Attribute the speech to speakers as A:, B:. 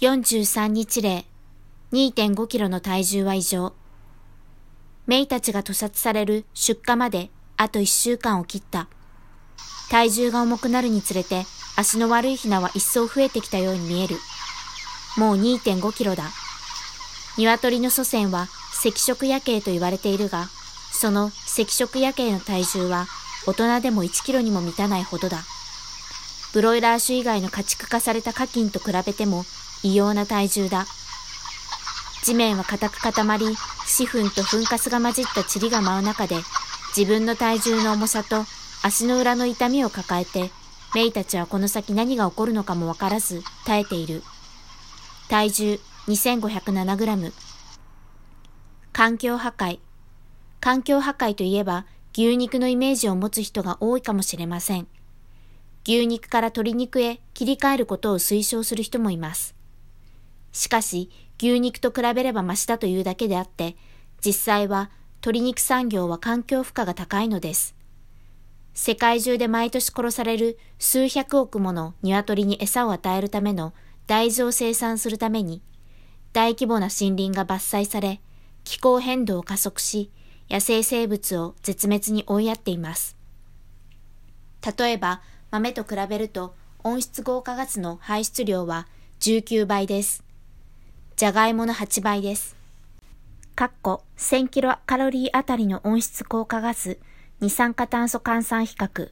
A: 43日例、2.5キロの体重は異常。メイたちが屠殺される出荷まであと1週間を切った。体重が重くなるにつれて足の悪いヒナは一層増えてきたように見える。もう2.5キロだ。鶏の祖先は赤色夜景と言われているが、その赤色夜景の体重は大人でも1キロにも満たないほどだ。ブロイラー種以外の家畜化された課金と比べても異様な体重だ。地面は硬く固まり、死粉と噴火が混じった塵が舞う中で、自分の体重の重さと足の裏の痛みを抱えて、メイたちはこの先何が起こるのかもわからず耐えている。体重2507グラム。環境破壊。環境破壊といえば牛肉のイメージを持つ人が多いかもしれません。牛肉から鶏肉へ切り替えることを推奨する人もいます。しかし、牛肉と比べればマシだというだけであって、実際は鶏肉産業は環境負荷が高いのです。世界中で毎年殺される数百億もの鶏に餌を与えるための大豆を生産するために、大規模な森林が伐採され、気候変動を加速し、野生生物を絶滅に追いやっています。例えば、豆と比べると温室効果ガスの排出量は19倍です。じゃがいもの8倍です。かっこ1000キロカロリーあたりの温室効果ガス、二酸化炭素換算比較。